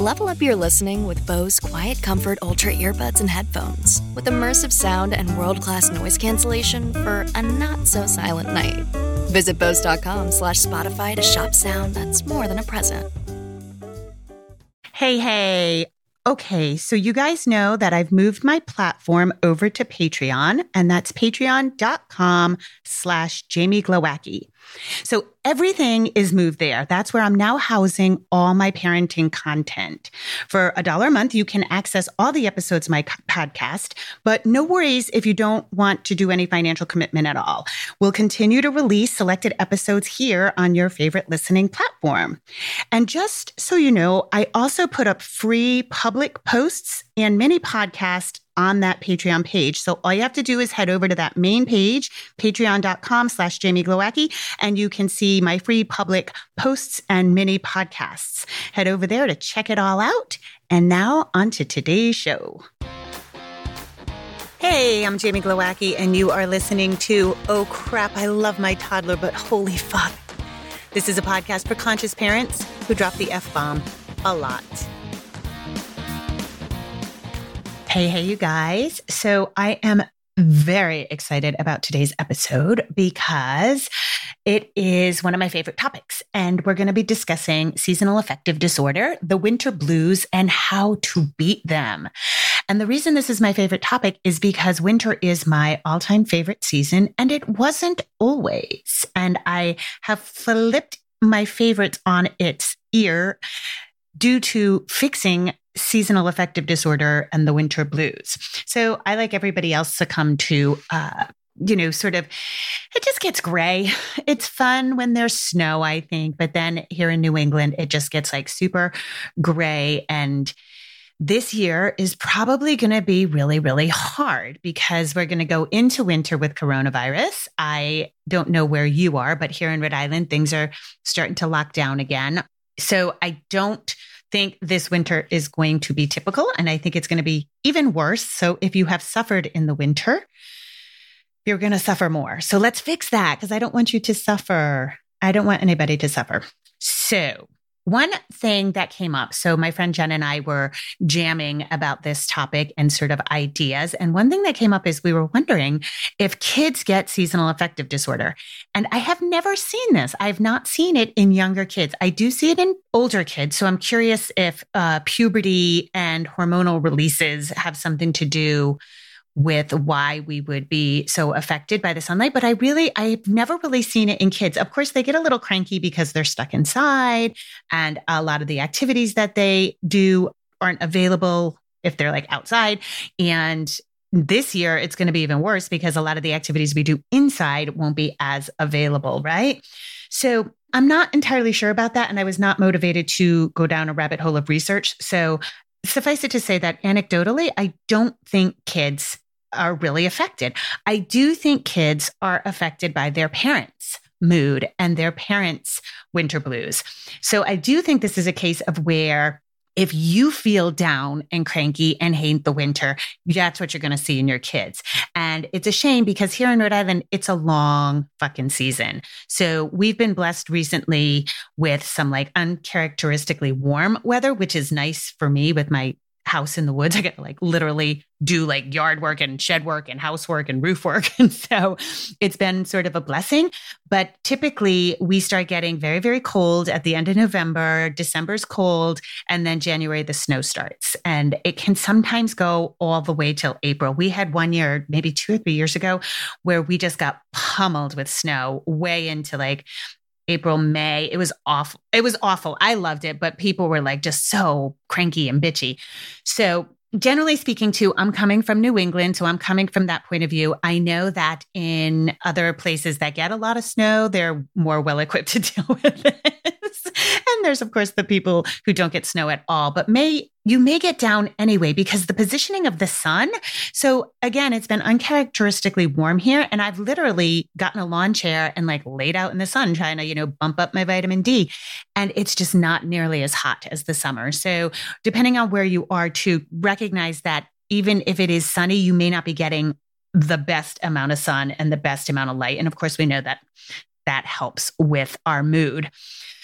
Level up your listening with Bose QuietComfort Ultra earbuds and headphones with immersive sound and world-class noise cancellation for a not-so-silent night. Visit Bose.com slash Spotify to shop sound that's more than a present. Hey, hey. Okay, so you guys know that I've moved my platform over to Patreon, and that's patreon.com slash Jamie. So everything is moved there. That's where I'm now housing all my parenting content. For a dollar a month, you can access all the episodes of my podcast, but no worries if you don't want to do any financial commitment at all. We'll continue to release selected episodes here on your favorite listening platform. And just so you know, I also put up free public posts and mini podcasts on that Patreon page. So all you have to do is head over to that main page, patreon.com slash Jamie Glowacki, and you can see my free public posts and mini podcasts. Head over there to check it all out. And now on to today's show. Hey, I'm Jamie Glowacki, and you are listening to Oh Crap, I Love My Toddler, but Holy Fuck. This is a podcast for conscious parents who drop the F bomb a lot. Hey, hey, you guys. So I am very excited about today's episode because it is one of my favorite topics. And we're going to be discussing seasonal affective disorder, the winter blues, and how to beat them. And the reason this is my favorite topic is because winter is my all time favorite season, and it wasn't always. And I have flipped my favorites on its ear due to fixing seasonal affective disorder and the winter blues. So I, like everybody else, succumb to, uh, you know, sort of, it just gets gray. It's fun when there's snow, I think. But then here in New England, it just gets like super gray. And this year is probably going to be really, really hard because we're going to go into winter with coronavirus. I don't know where you are, but here in Rhode Island, things are starting to lock down again. So I don't think this winter is going to be typical. And I think it's going to be even worse. So if you have suffered in the winter, you're going to suffer more. So let's fix that because I don't want you to suffer. I don't want anybody to suffer. So one thing that came up, so my friend Jen and I were jamming about this topic and sort of ideas. And one thing that came up is we were wondering if kids get seasonal affective disorder. And I have never seen this. I've not seen it in younger kids. I do see it in older kids. So I'm curious if uh, puberty and hormonal releases have something to do with why we would be so affected by the sunlight. But I really, I've never really seen it in kids. Of course, they get a little cranky because they're stuck inside and a lot of the activities that they do aren't available if they're like outside. And this year, it's going to be even worse because a lot of the activities we do inside won't be as available, right? So I'm not entirely sure about that. And I was not motivated to go down a rabbit hole of research. So suffice it to say that anecdotally, I don't think kids are really affected. I do think kids are affected by their parents' mood and their parents' winter blues. So I do think this is a case of where if you feel down and cranky and hate the winter, that's what you're going to see in your kids. And it's a shame because here in Rhode Island, it's a long fucking season. So we've been blessed recently with some like uncharacteristically warm weather, which is nice for me with my house in the woods. I get to like literally do like yard work and shed work and housework and roof work. And so it's been sort of a blessing. But typically we start getting very, very cold at the end of November. December's cold. And then January, the snow starts. And it can sometimes go all the way till April. We had one year, maybe two or three years ago, where we just got pummeled with snow way into like April, May. It was awful. It was awful. I loved it, but people were like just so cranky and bitchy. So, generally speaking, too, I'm coming from New England. So, I'm coming from that point of view. I know that in other places that get a lot of snow, they're more well equipped to deal with this. There's, of course, the people who don't get snow at all, but may you may get down anyway because the positioning of the sun. So again, it's been uncharacteristically warm here. And I've literally gotten a lawn chair and like laid out in the sun trying to, you know, bump up my vitamin D. And it's just not nearly as hot as the summer. So depending on where you are to recognize that even if it is sunny, you may not be getting the best amount of sun and the best amount of light. And of course, we know that that helps with our mood.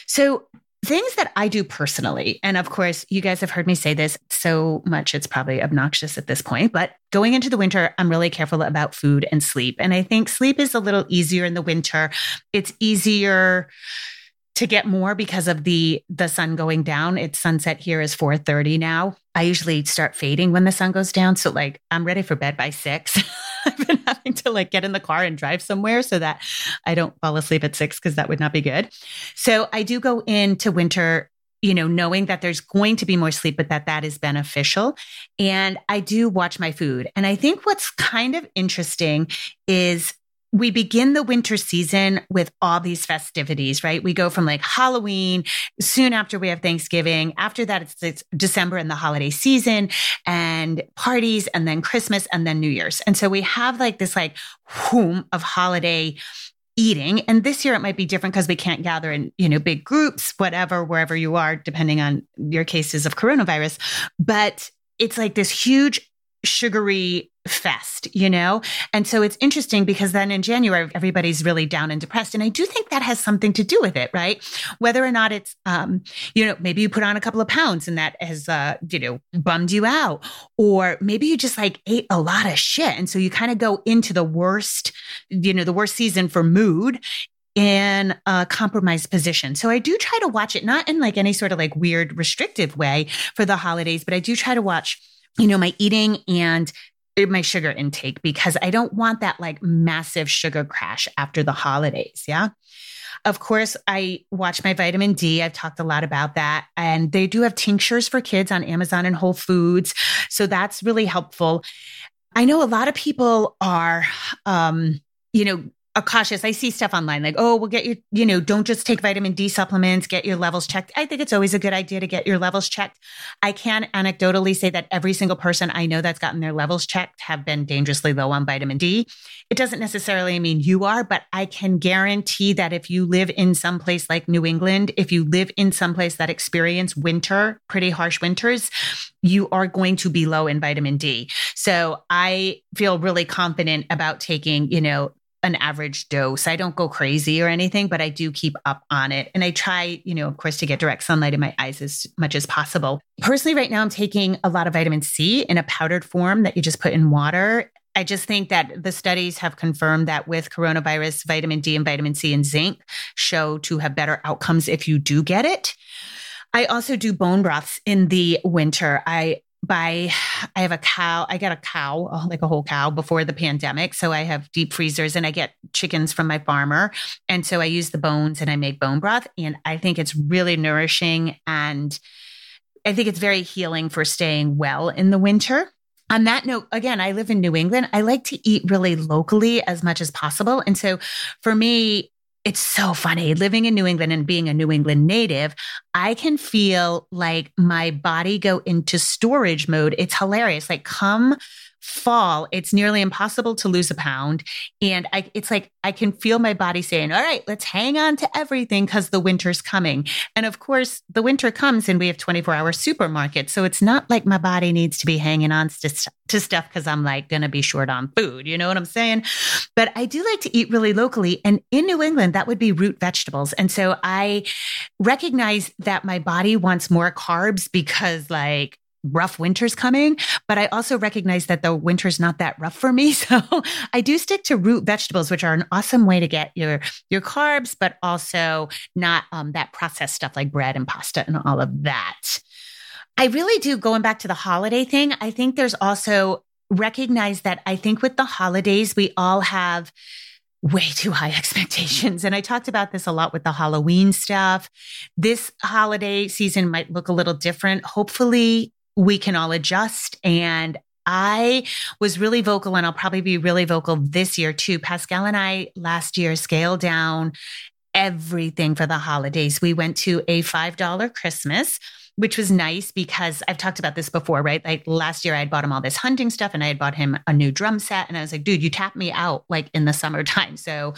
So things that I do personally, and of course, you guys have heard me say this so much, it's probably obnoxious at this point, but going into the winter, I'm really careful about food and sleep. And I think sleep is a little easier in the winter. It's easier to get more because of the the sun going down. It's sunset here is 4:30 now. I usually start fading when the sun goes down, so like I'm ready for bed by 6. I've been having to like get in the car and drive somewhere so that I don't fall asleep at 6 because that would not be good. So I do go into winter you know, knowing that there's going to be more sleep, but that that is beneficial. And I do watch my food. And I think what's kind of interesting is we begin the winter season with all these festivities, right? We go from like Halloween, soon after we have Thanksgiving. After that, it's, it's, December and the holiday season and parties and then Christmas and then New Year's. And so we have like this like whom of holiday eating. And this year it might be different because we can't gather in, you know, big groups, whatever, wherever you are, depending on your cases of coronavirus. But it's like this huge sugary fest, you know? And so it's interesting because then in January, everybody's really down and depressed. And I do think that has something to do with it, right? Whether or not it's, um, you know, maybe you put on a couple of pounds and that has, uh, you know, bummed you out. Or maybe you just like ate a lot of shit. And so you kind of go into the worst, you know, the worst season for mood in a compromised position. So I do try to watch it, not in like any sort of like weird restrictive way for the holidays, but I do try to watch you know, my eating and my sugar intake because I don't want that like massive sugar crash after the holidays. Yeah. Of course, I watch my vitamin D. I've talked a lot about that. And they do have tinctures for kids on Amazon and Whole Foods. So that's really helpful. I know a lot of people are, um, you know, cautious. I see stuff online like, oh, we'll get your, you know, don't just take vitamin D supplements, get your levels checked. I think it's always a good idea to get your levels checked. I can anecdotally say that every single person I know that's gotten their levels checked have been dangerously low on vitamin D. It doesn't necessarily mean you are, but I can guarantee that if you live in some place like New England, if you live in some place that experience winter, pretty harsh winters, you are going to be low in vitamin D. So I feel really confident about taking, you know, an average dose. I don't go crazy or anything, but I do keep up on it. And I try, you know, of course, to get direct sunlight in my eyes as much as possible. Personally, right now, I'm taking a lot of vitamin C in a powdered form that you just put in water. I just think that the studies have confirmed that with coronavirus, vitamin D and vitamin C and zinc show to have better outcomes if you do get it. I also do bone broths in the winter. I buy I have a cow. I got a cow, like a whole cow before the pandemic. So I have deep freezers and I get chickens from my farmer. And so I use the bones and I make bone broth. And I think it's really nourishing and I think it's very healing for staying well in the winter. On that note, again, I live in New England. I like to eat really locally as much as possible. And so for me, it's so funny living in New England and being a New England native. I can feel like my body go into storage mode. It's hilarious. Like, come fall, it's nearly impossible to lose a pound. And I, it's like I can feel my body saying, All right, let's hang on to everything because the winter's coming. And of course, the winter comes and we have 24 hour supermarkets. So it's not like my body needs to be hanging on to, to stuff because I'm like going to be short on food. You know what I'm saying? But I do like to eat really locally. And in New England, that would be root vegetables. And so I recognize that my body wants more carbs because, like, rough winter's coming, but I also recognize that the winter's not that rough for me. So I do stick to root vegetables, which are an awesome way to get your, your carbs, but also not um, that processed stuff like bread and pasta and all of that. I really do going back to the holiday thing. I think there's also recognize that I think with the holidays, we all have way too high expectations. And I talked about this a lot with the Halloween stuff. This holiday season might look a little different. Hopefully, we can all adjust. And I was really vocal, and I'll probably be really vocal this year too. Pascal and I last year scaled down everything for the holidays. We went to a $5 Christmas which was nice because I've talked about this before, right? Like last year, I had bought him all this hunting stuff and I had bought him a new drum set. And I was like, dude, you tapped me out like in the summertime. So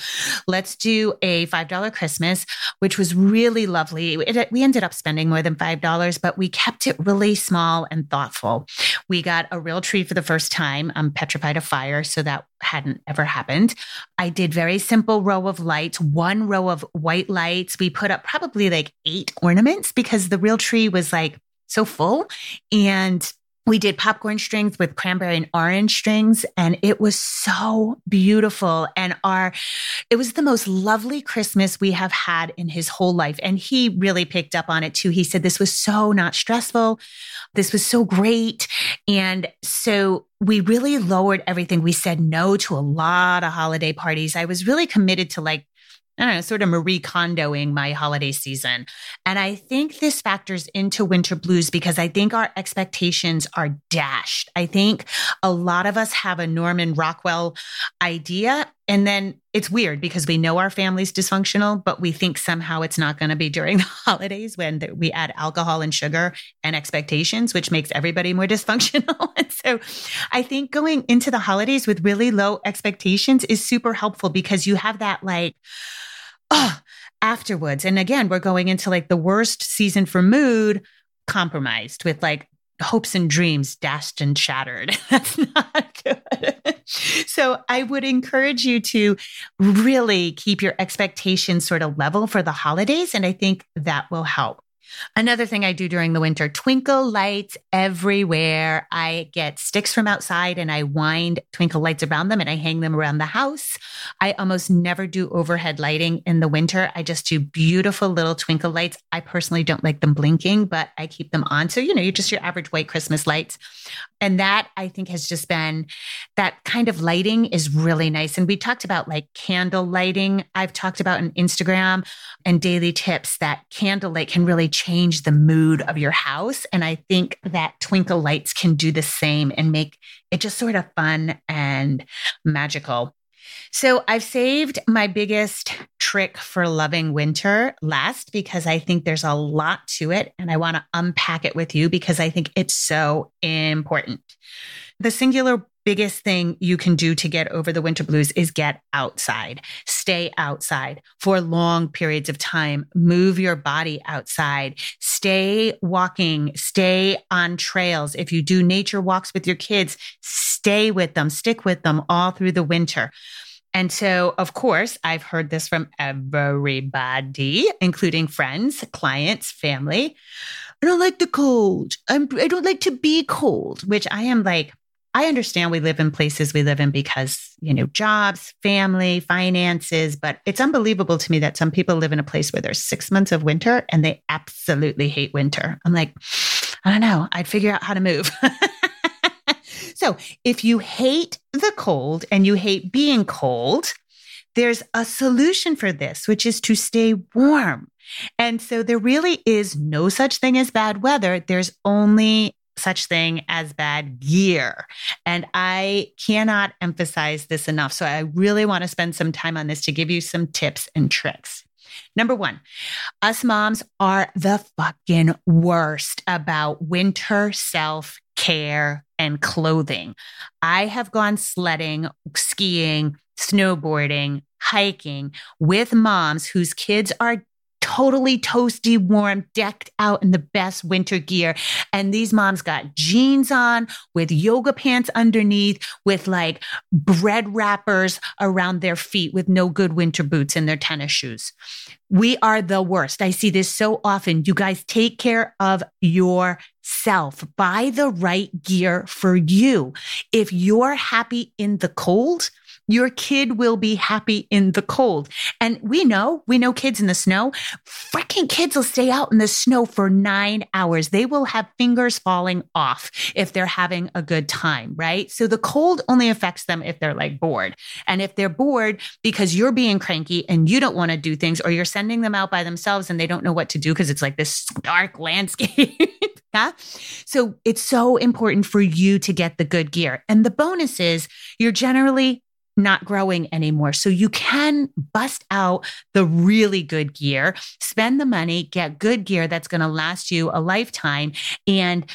let's do a $5 Christmas, which was really lovely. It, we ended up spending more than $5, but we kept it really small and thoughtful. We got a real tree for the first time. I'm petrified of fire. So that hadn't ever happened. I did very simple row of lights, one row of white lights. We put up probably like eight ornaments because the real tree was like so full. And we did popcorn strings with cranberry and orange strings and it was so beautiful. And our it was the most lovely christmas we have had in his whole life. And he really picked up on it too. He said this was so not stressful. This was so great. And so we really lowered everything. We said no to a lot of holiday parties. I was really committed to like I don't know, sort of Marie Kondoing my holiday season. And I think this factors into winter blues because I think our expectations are dashed. I think a lot of us have a Norman Rockwell idea. And then it's weird because we know our family's dysfunctional, but we think somehow it's not going to be during the holidays when we add alcohol and sugar and expectations, which makes everybody more dysfunctional. and so I think going into the holidays with really low expectations is super helpful because you have that like, oh, afterwards. And again, we're going into like the worst season for mood compromised with like hopes and dreams dashed and shattered. That's not good. so I would encourage you to really keep your expectations sort of level for the holidays. And I think that will help. Another thing I do during the winter, twinkle lights everywhere. I get sticks from outside and I wind twinkle lights around them and I hang them around the house. I almost never do overhead lighting in the winter. I just do beautiful little twinkle lights. I personally don't like them blinking, but I keep them on. So, you know, you're just your average white Christmas lights. And that I think has just been that kind of lighting is really nice. And we talked about like candle lighting. I've talked about on Instagram and daily tips that candle light can really change the mood of your house. And I think that twinkle lights can do the same and make it just sort of fun and magical. So I've saved my biggest trick for loving winter last because I think there's a lot to it and I want to unpack it with you because I think it's so important. The singular biggest thing you can do to get over the winter blues is get outside, stay outside for long periods of time, move your body outside, stay walking, stay on trails. If you do nature walks with your kids, stay with them, stick with them all through the winter. And so, of course, I've heard this from everybody, including friends, clients, family. I don't like the cold. I'm, I don't like to be cold, which I am like, I understand we live in places we live in because, you know, jobs, family, finances, but it's unbelievable to me that some people live in a place where there's six months of winter and they absolutely hate winter. I'm like, I don't know. I'd figure out how to move. so if you hate the cold and you hate being cold, there's a solution for this, which is to stay warm. And so there really is no such thing as bad weather. There's only such thing as bad gear. And I cannot emphasize this enough. So I really want to spend some time on this to give you some tips and tricks. Number one, us moms are the fucking worst about winter self care and clothing. I have gone sledding, skiing, snowboarding, hiking with moms whose kids are totally toasty warm, decked out in the best winter gear. And these moms got jeans on with yoga pants underneath, with like bread wrappers around their feet, with no good winter boots and their tennis shoes. We are the worst. I see this so often. You guys take care of yourself. Buy the right gear for you. If you're happy in the cold, your kid will be happy in the cold. And we know, we know kids in the snow. Freaking kids will stay out in the snow for nine hours. They will have fingers falling off if they're having a good time, right? So the cold only affects them if they're like bored. And if they're bored because you're being cranky and you don't want to do things or you're sending them out by themselves and they don't know what to do because it's like this dark landscape. yeah. So it's so important for you to get the good gear. And the bonus is you're generally not growing anymore. So you can bust out the really good gear, spend the money, get good gear that's going to last you a lifetime. And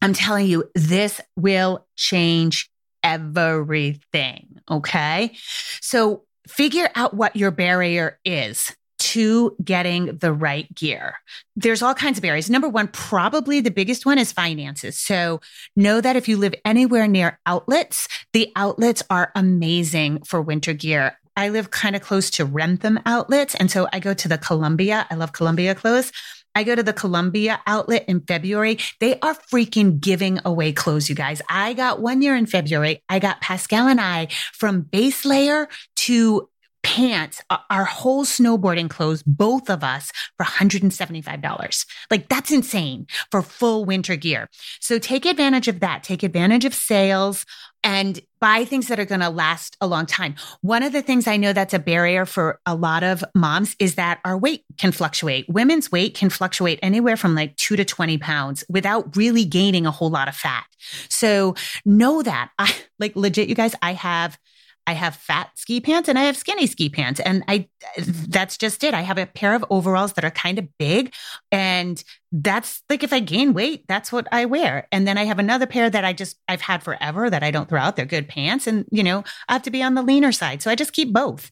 I'm telling you, this will change everything. Okay. So figure out what your barrier is to getting the right gear. There's all kinds of barriers. Number one, probably the biggest one is finances. So know that if you live anywhere near outlets, the outlets are amazing for winter gear. I live kind of close to Wrentham outlets. And so I go to the Columbia. I love Columbia clothes. I go to the Columbia outlet in February. They are freaking giving away clothes, you guys. I got one year in February. I got Pascal and I from base layer to pants, our whole snowboarding clothes, both of us for $175. Like that's insane for full winter gear. So take advantage of that. Take advantage of sales and buy things that are going to last a long time. One of the things I know that's a barrier for a lot of moms is that our weight can fluctuate. Women's weight can fluctuate anywhere from like two to 20 pounds without really gaining a whole lot of fat. So know that I like legit, you guys, I have I have fat ski pants and I have skinny ski pants. And I, that's just it. I have a pair of overalls that are kind of big. And that's like, if I gain weight, that's what I wear. And then I have another pair that I just, I've had forever that I don't throw out. They're good pants. And, you know, I have to be on the leaner side. So I just keep both.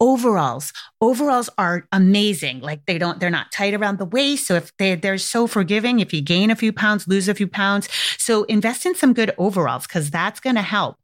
Overalls, overalls are amazing. Like they don't, they're not tight around the waist. So if they, they're so forgiving, if you gain a few pounds, lose a few pounds. So invest in some good overalls because that's going to help.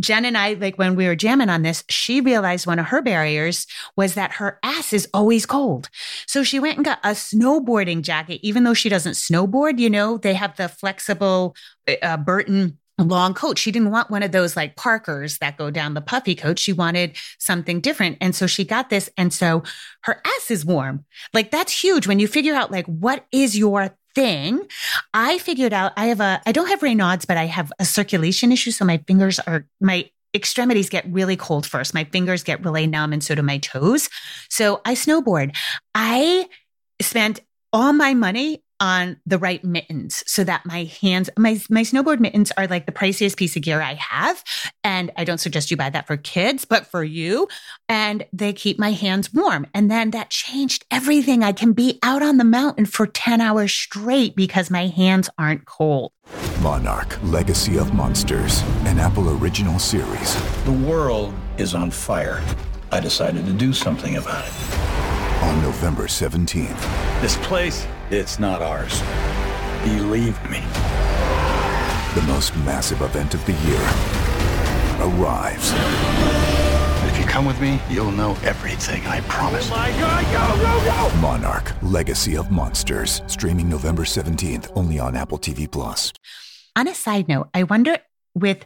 Jen and I, like when we were jamming on this, she realized one of her barriers was that her ass is always cold. So she went and got a snowboarding jacket, even though she doesn't snowboard, you know, they have the flexible uh, Burton long coat. She didn't want one of those like Parkers that go down the puffy coat. She wanted something different. And so she got this. And so her ass is warm. Like that's huge when you figure out like what is your thing, I figured out I have a, I don't have Raynaud's, but I have a circulation issue. So my fingers are, my extremities get really cold first. My fingers get really numb and so do my toes. So I snowboard. I spent all my money on the right mittens so that my hands, my, my snowboard mittens are like the priciest piece of gear I have. And I don't suggest you buy that for kids, but for you. And they keep my hands warm. And then that changed everything. I can be out on the mountain for 10 hours straight because my hands aren't cold. Monarch Legacy of Monsters, an Apple original series. The world is on fire. I decided to do something about it. On November 17th. This place it's not ours. Believe me. The most massive event of the year arrives. If you come with me, you'll know everything, I promise. Oh my god, go, go, go! Monarch Legacy of Monsters. Streaming November 17th, only on Apple TV Plus. On a side note, I wonder with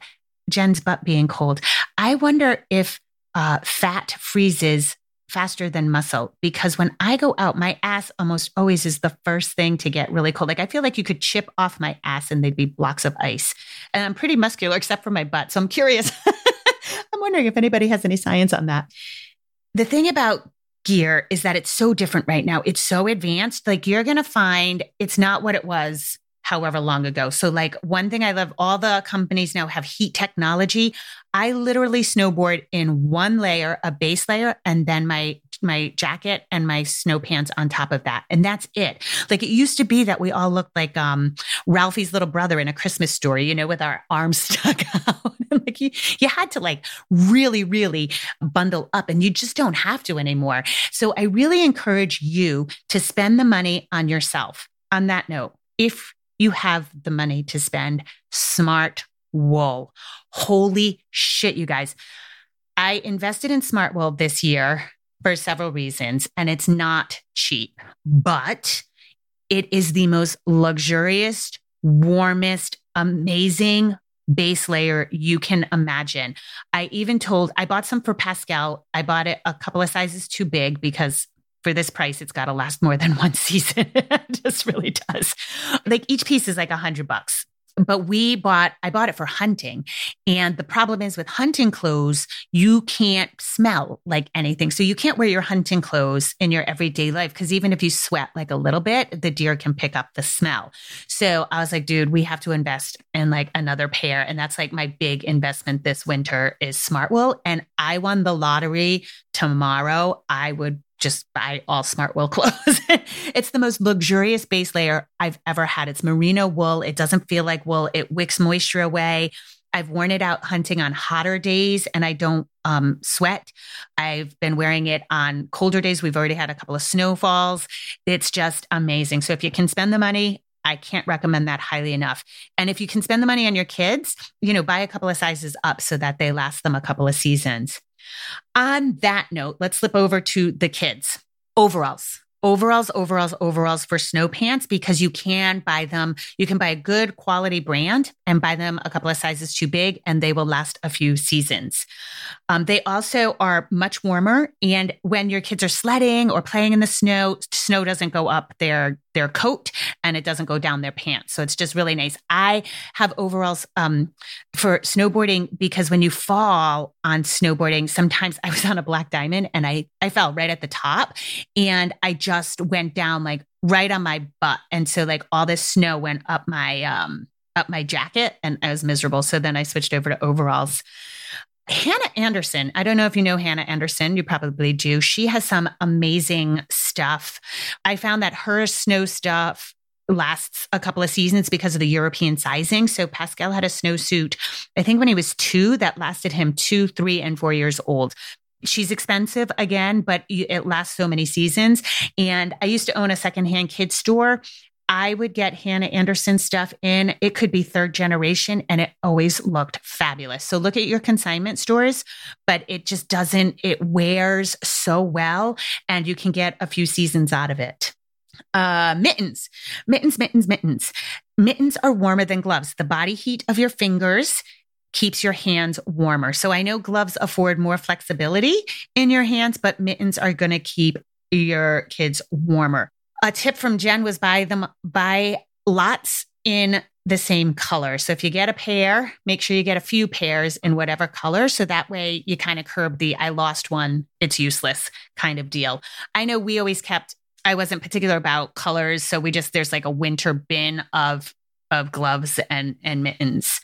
Jen's butt being cold, I wonder if uh, fat freezes faster than muscle because when I go out, my ass almost always is the first thing to get really cold. Like I feel like you could chip off my ass and they'd be blocks of ice. And I'm pretty muscular except for my butt. So I'm curious. I'm wondering if anybody has any science on that. The thing about gear is that it's so different right now. It's so advanced. Like you're going to find it's not what it was however long ago. So, like, one thing I love all the companies now have heat technology. I literally snowboard in one layer, a base layer, and then my my jacket and my snow pants on top of that. And that's it. Like it used to be that we all looked like um Ralphie's little brother in a Christmas story, you know, with our arms stuck out. like you, you had to like really, really bundle up and you just don't have to anymore. So I really encourage you to spend the money on yourself. On that note, if you have the money to spend. Smart wool. Holy shit, you guys. I invested in Smartwool this year for several reasons, and it's not cheap, but it is the most luxurious, warmest, amazing base layer you can imagine. I even told, I bought some for Pascal. I bought it a couple of sizes too big because for this price, it's got to last more than one season. it just really does. Like each piece is like a hundred bucks. but we bought i bought it for hunting and the problem is with hunting clothes you can't smell like anything so you can't wear your hunting clothes in your everyday life because even if you sweat like a little bit the deer can pick up the smell so i was like dude we have to invest in like another pair and that's like my big investment this winter is Smartwool and i won the lottery tomorrow i would just buy all Smartwool clothes. it's the most luxurious base layer I've ever had. It's merino wool. It doesn't feel like wool. It wicks moisture away. I've worn it out hunting on hotter days and I don't um, sweat. I've been wearing it on colder days. We've already had a couple of snowfalls. It's just amazing. So if you can spend the money, I can't recommend that highly enough. And if you can spend the money on your kids, you know, buy a couple of sizes up so that they last them a couple of seasons. On that note, let's slip over to the kids. Overalls overalls, overalls, overalls for snow pants because you can buy them. You can buy a good quality brand and buy them a couple of sizes too big and they will last a few seasons. Um, they also are much warmer. And when your kids are sledding or playing in the snow, snow doesn't go up their their coat and it doesn't go down their pants. So it's just really nice. I have overalls um, for snowboarding because when you fall on snowboarding, sometimes I was on a black diamond and I I fell right at the top and I just went down like right on my butt. And so like all this snow went up my um up my jacket and I was miserable. So then I switched over to overalls. Hanna Andersson, I don't know if you know Hanna Andersson, you probably do. She has some amazing stuff. I found that her snow stuff lasts a couple of seasons because of the European sizing. So Pascal had a snowsuit, I think when he was two, that lasted him two, three, and four years old. She's expensive again, but it lasts so many seasons. And I used to own a secondhand kids store. I would get Hanna Andersson stuff in. It could be third generation and it always looked fabulous. So look at your consignment stores, but it just doesn't, it wears so well and you can get a few seasons out of it. Uh, mittens, mittens, mittens, mittens. Mittens are warmer than gloves. The body heat of your fingers keeps your hands warmer. So I know gloves afford more flexibility in your hands, but mittens are going to keep your kids warmer. A tip from Jen was buy them buy lots in the same color. So if you get a pair, make sure you get a few pairs in whatever color. So that way you kind of curb the I lost one, it's useless kind of deal. I know we always kept, I wasn't particular about colors. So we just, there's like a winter bin of, of gloves and, and mittens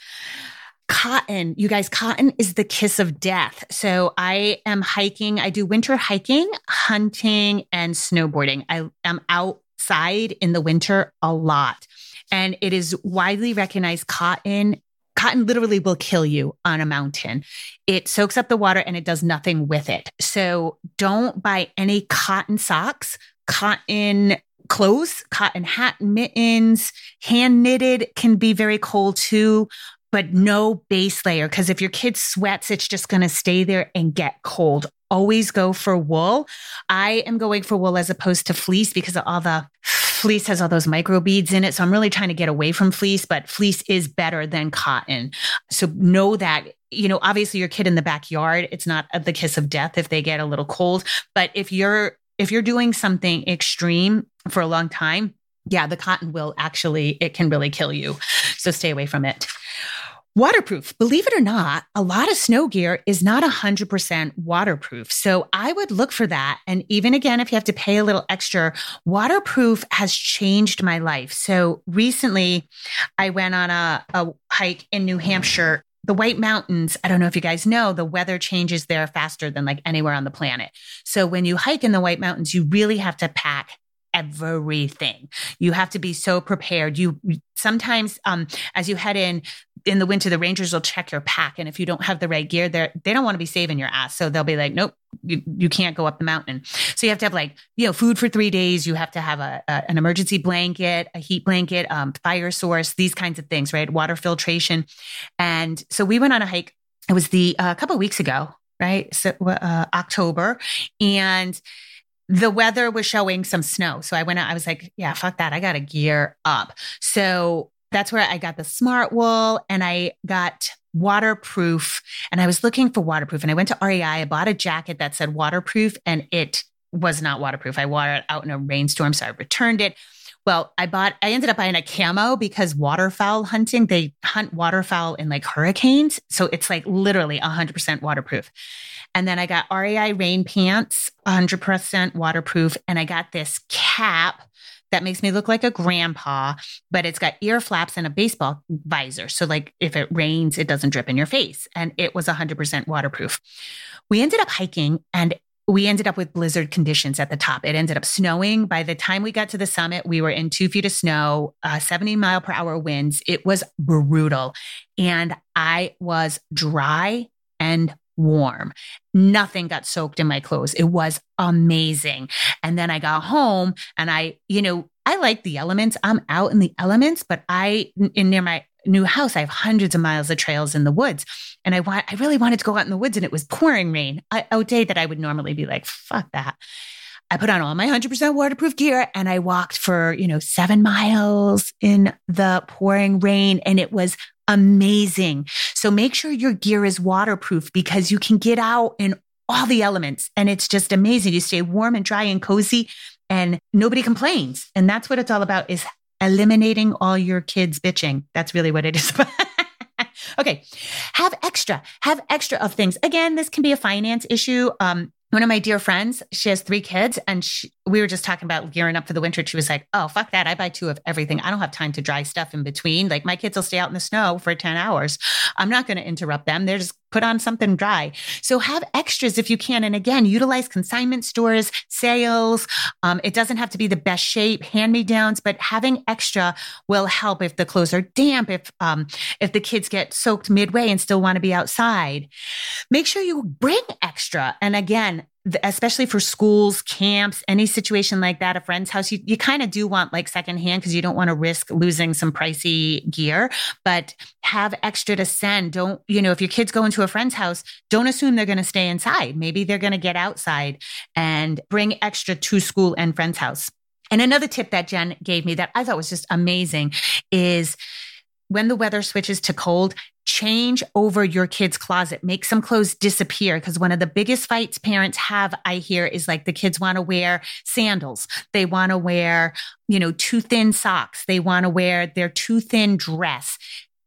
cotton, you guys, cotton is the kiss of death. So I am hiking. I do winter hiking, hunting, and snowboarding. I am outside in the winter a lot. And it is widely recognized cotton. Cotton literally will kill you on a mountain. It soaks up the water and it does nothing with it. So don't buy any cotton socks, cotton clothes, cotton hat, mittens, hand knitted can be very cold too but no base layer. Cause if your kid sweats, it's just going to stay there and get cold. Always go for wool. I am going for wool as opposed to fleece because of all the fleece has all those micro beads in it. So I'm really trying to get away from fleece, but fleece is better than cotton. So know that you know, obviously your kid in the backyard, it's not the kiss of death if they get a little cold. But if you're if you're doing something extreme for a long time, yeah, the cotton will actually, it can really kill you. So stay away from it. Waterproof. Believe it or not, a lot of snow gear is not 100% waterproof. So I would look for that. And even again, if you have to pay a little extra, waterproof has changed my life. So recently I went on a, a hike in New Hampshire the White Mountains, I don't know if you guys know, the weather changes there faster than like anywhere on the planet. So when you hike in the White Mountains, you really have to pack everything. You have to be so prepared. You sometimes, um, as you head in in the winter, the rangers will check your pack, and if you don't have the right gear, they they don't want to be saving your ass, so they'll be like, nope, you, you can't go up the mountain. So you have to have like you know food for three days. You have to have a, a an emergency blanket, a heat blanket, um, fire source, these kinds of things, right? Water filtration, and so we went on a hike. It was the a uh, couple weeks ago, right? So uh, October, and the weather was showing some snow. So I went out, I was like, yeah, fuck that. I got to gear up. So that's where I got the Smartwool and I got waterproof and I was looking for waterproof and I went to REI. I bought a jacket that said waterproof and it was not waterproof. I wore it out in a rainstorm. So I returned it. Well, I bought, I ended up buying a camo because waterfowl hunting, they hunt waterfowl in like hurricanes. So it's like literally 100% waterproof. And then I got REI rain pants, 100% waterproof. And I got this cap that makes me look like a grandpa, but it's got ear flaps and a baseball visor. So, like, if it rains, it doesn't drip in your face. And it was 100% waterproof. We ended up hiking and we ended up with blizzard conditions at the top. It ended up snowing. By the time we got to the summit, we were in two feet of snow, uh, 70 mile per hour winds. It was brutal. And I was dry and warm. Nothing got soaked in my clothes. It was amazing. And then I got home and I, you know, I like the elements. I'm out in the elements, but I, in near my new house, I have hundreds of miles of trails in the woods. And I want, I really wanted to go out in the woods and it was pouring rain, a, a day that I would normally be like, fuck that. I put on all my 100% waterproof gear and I walked for, you know, seven miles in the pouring rain and it was amazing. So make sure your gear is waterproof because you can get out in all the elements and it's just amazing. You stay warm and dry and cozy and nobody complains. And that's what it's all about is eliminating all your kids bitching. That's really what it is about. okay. Have extra, have extra of things. Again, this can be a finance issue. Um, one of my dear friends, she has three kids, and she, we were just talking about gearing up for the winter. She was like, "Oh, fuck that! I buy two of everything. I don't have time to dry stuff in between. Like my kids will stay out in the snow for ten hours. I'm not going to interrupt them. They're just put on something dry. So have extras if you can. And again, utilize consignment stores, sales. Um, it doesn't have to be the best shape, hand me downs, but having extra will help if the clothes are damp, if, um, if the kids get soaked midway and still want to be outside. Make sure you bring extra. And again, especially for schools, camps, any situation like that, a friend's house, you, you kind of do want like secondhand because you don't want to risk losing some pricey gear, but have extra to send. Don't, you know, if your kids go into a friend's house, don't assume they're going to stay inside. Maybe they're going to get outside and bring extra to school and friend's house. And another tip that Jen gave me that I thought was just amazing is when the weather switches to cold, change over your kid's closet, make some clothes disappear. Because one of the biggest fights parents have, I hear, is like the kids want to wear sandals. They want to wear, you know, too thin socks. They want to wear their too thin dress.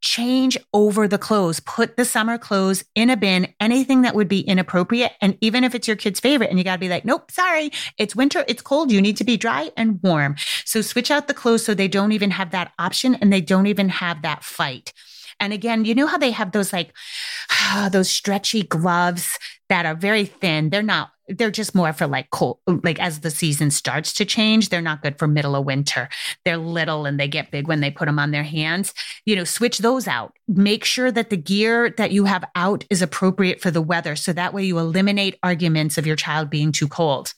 Change over the clothes, put the summer clothes in a bin, anything that would be inappropriate. And even if it's your kid's favorite, and you got to be like, nope, sorry, it's winter, it's cold, you need to be dry and warm. So switch out the clothes so they don't even have that option and they don't even have that fight. And again, you know how they have those like those stretchy gloves that are very thin. They're not they're just more for like cold like as the season starts to change, they're not good for middle of winter. They're little and they get big when they put them on their hands. You know, switch those out. Make sure that the gear that you have out is appropriate for the weather so that way you eliminate arguments of your child being too cold.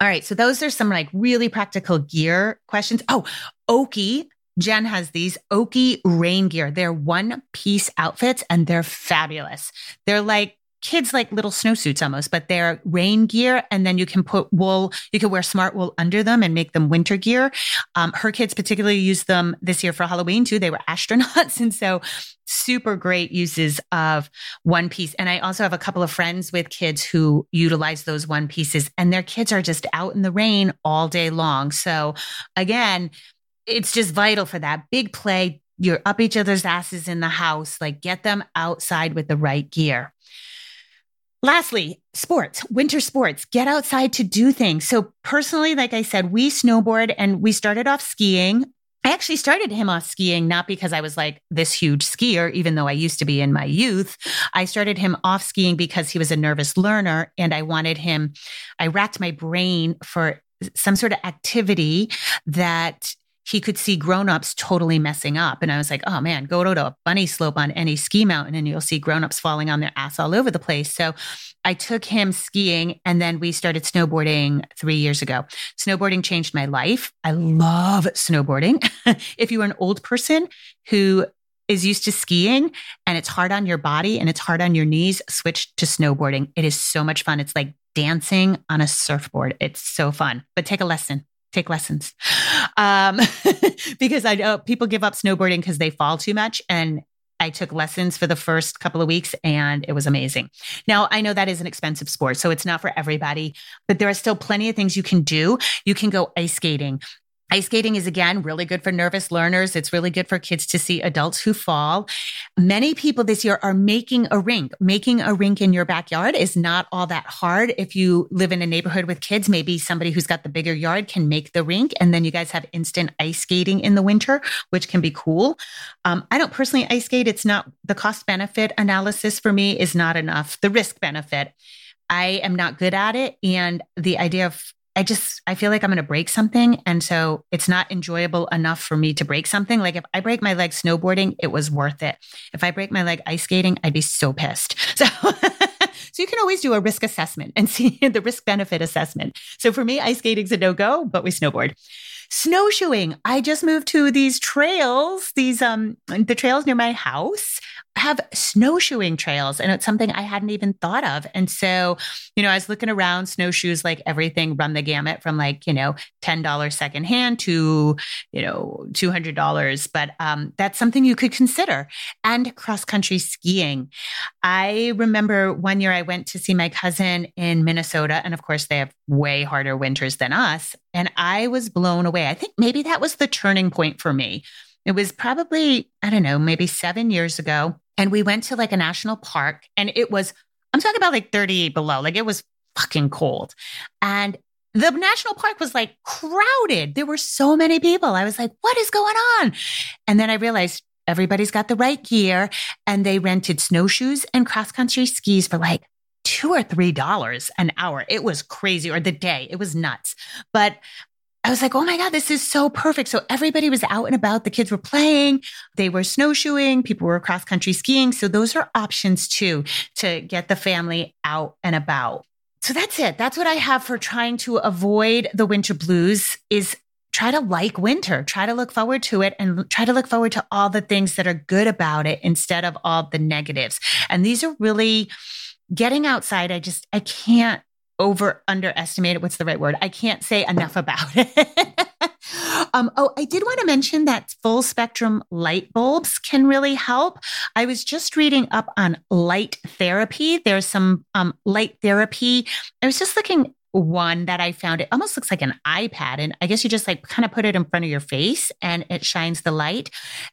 All right, so those are some like really practical gear questions. Oh, Oaki Jen has these Oaki rain gear. They're one piece outfits and they're fabulous. They're like kids like little snowsuits almost, but they're rain gear. And then you can put wool, you can wear Smartwool under them and make them winter gear. Um, her kids particularly used them this year for Halloween too. They were astronauts. And so super great uses of one piece. And I also have a couple of friends with kids who utilize those one pieces and their kids are just out in the rain all day long. So again, it's just vital for that big play. You're up each other's asses in the house. Like get them outside with the right gear. Lastly, sports, winter sports, get outside to do things. So personally, like I said, we snowboard and we started off skiing. I actually started him off skiing, not because I was like this huge skier, even though I used to be in my youth. I started him off skiing because he was a nervous learner and I wanted him, I racked my brain for some sort of activity that he could see grown-ups totally messing up. And I was like, oh man, go to a bunny slope on any ski mountain and you'll see grown-ups falling on their ass all over the place. So I took him skiing and then we started snowboarding three years ago. Snowboarding changed my life. I love snowboarding. if you're an old person who is used to skiing and it's hard on your body and it's hard on your knees, switch to snowboarding. It is so much fun. It's like dancing on a surfboard. It's so fun, but take a lesson take lessons um, because I know people give up snowboarding because they fall too much. And I took lessons for the first couple of weeks and it was amazing. Now, I know that is an expensive sport, so it's not for everybody, but there are still plenty of things you can do. You can go ice skating. Ice skating is again really good for nervous learners. It's really good for kids to see adults who fall. Many people this year are making a rink. Making a rink in your backyard is not all that hard. If you live in a neighborhood with kids, maybe somebody who's got the bigger yard can make the rink. And then you guys have instant ice skating in the winter, which can be cool. Um, I don't personally ice skate. It's not the cost benefit analysis for me is not enough. The risk benefit. I am not good at it. And the idea of I just I feel like I'm going to break something and so it's not enjoyable enough for me to break something. Like if I break my leg snowboarding, it was worth it. If I break my leg ice skating, I'd be so pissed. So So you can always do a risk assessment and see the risk benefit assessment. So for me, ice skating's a no go, but we snowboard. Snowshoeing. I just moved to these trails, these um the trails near my house have snowshoeing trails and it's something I hadn't even thought of. And so, you know, I was looking around snowshoes like everything run the gamut from like, you know, $10 secondhand to, you know, $200. But um, that's something you could consider. And cross country skiing. I remember one year I went to see my cousin in Minnesota. And of course, they have way harder winters than us. And I was blown away. I think maybe that was the turning point for me. It was probably, I don't know, maybe seven years ago. And we went to like a national park and it was, I'm talking about like 38 below, like it was fucking cold. And the national park was like crowded. There were so many people. I was like, what is going on? And then I realized everybody's got the right gear and they rented snowshoes and cross country skis for like two or three dollars an hour. It was crazy, or the day. It was nuts. But I was like, oh my God, this is so perfect. So everybody was out and about. The kids were playing, they were snowshoeing, people were cross country skiing. So those are options too to get the family out and about. So that's it. That's what I have for trying to avoid the winter blues is try to like winter, try to look forward to it and try to look forward to all the things that are good about it instead of all the negatives. And these are really getting outside. I just, I can't over underestimated. What's the right word? I can't say enough about it. um, oh, I did want to mention that full spectrum light bulbs can really help. I was just reading up on light therapy. There's some um, light therapy. I was just looking one that I found. It almost looks like an iPad. And I guess you just like kind of put it in front of your face and it shines the light.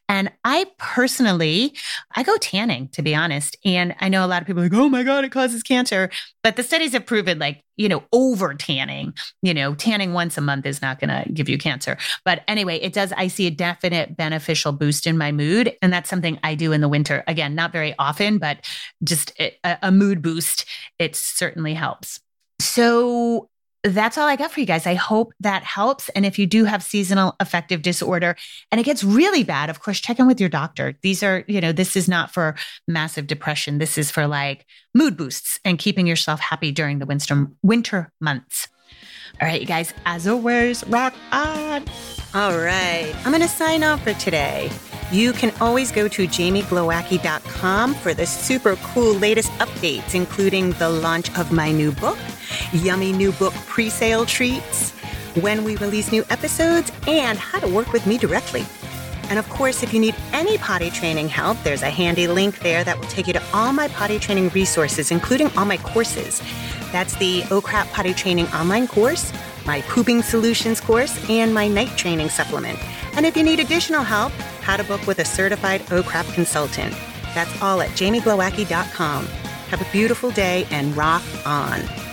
And I personally, I go tanning, to be honest. And I know a lot of people like, oh my God, it causes cancer. But the studies have proven like, you know, over tanning, you know, tanning once a month is not going to give you cancer. But anyway, it does. I see a definite beneficial boost in my mood. And that's something I do in the winter. Again, not very often, but just eh, a, a mood boost. It certainly helps. So that's all I got for you guys. I hope that helps. And if you do have seasonal affective disorder and it gets really bad, of course, check in with your doctor. These are, you know, this is not for massive depression. This is for like mood boosts and keeping yourself happy during the winter, winter months. All right, you guys, as always, rock on. All right, I'm going to sign off for today. You can always go to jamieglowacki.com for the super cool latest updates, including the launch of my new book, yummy new book pre sale treats, when we release new episodes, and how to work with me directly. And of course, if you need any potty training help, there's a handy link there that will take you to all my potty training resources, including all my courses. That's the oh OCRAP Potty Training online course, my Pooping Solutions course, and my night training supplement. And if you need additional help, how to book with a certified oh OCRAP consultant. That's all at jamieglowacki.com. Have a beautiful day and rock on.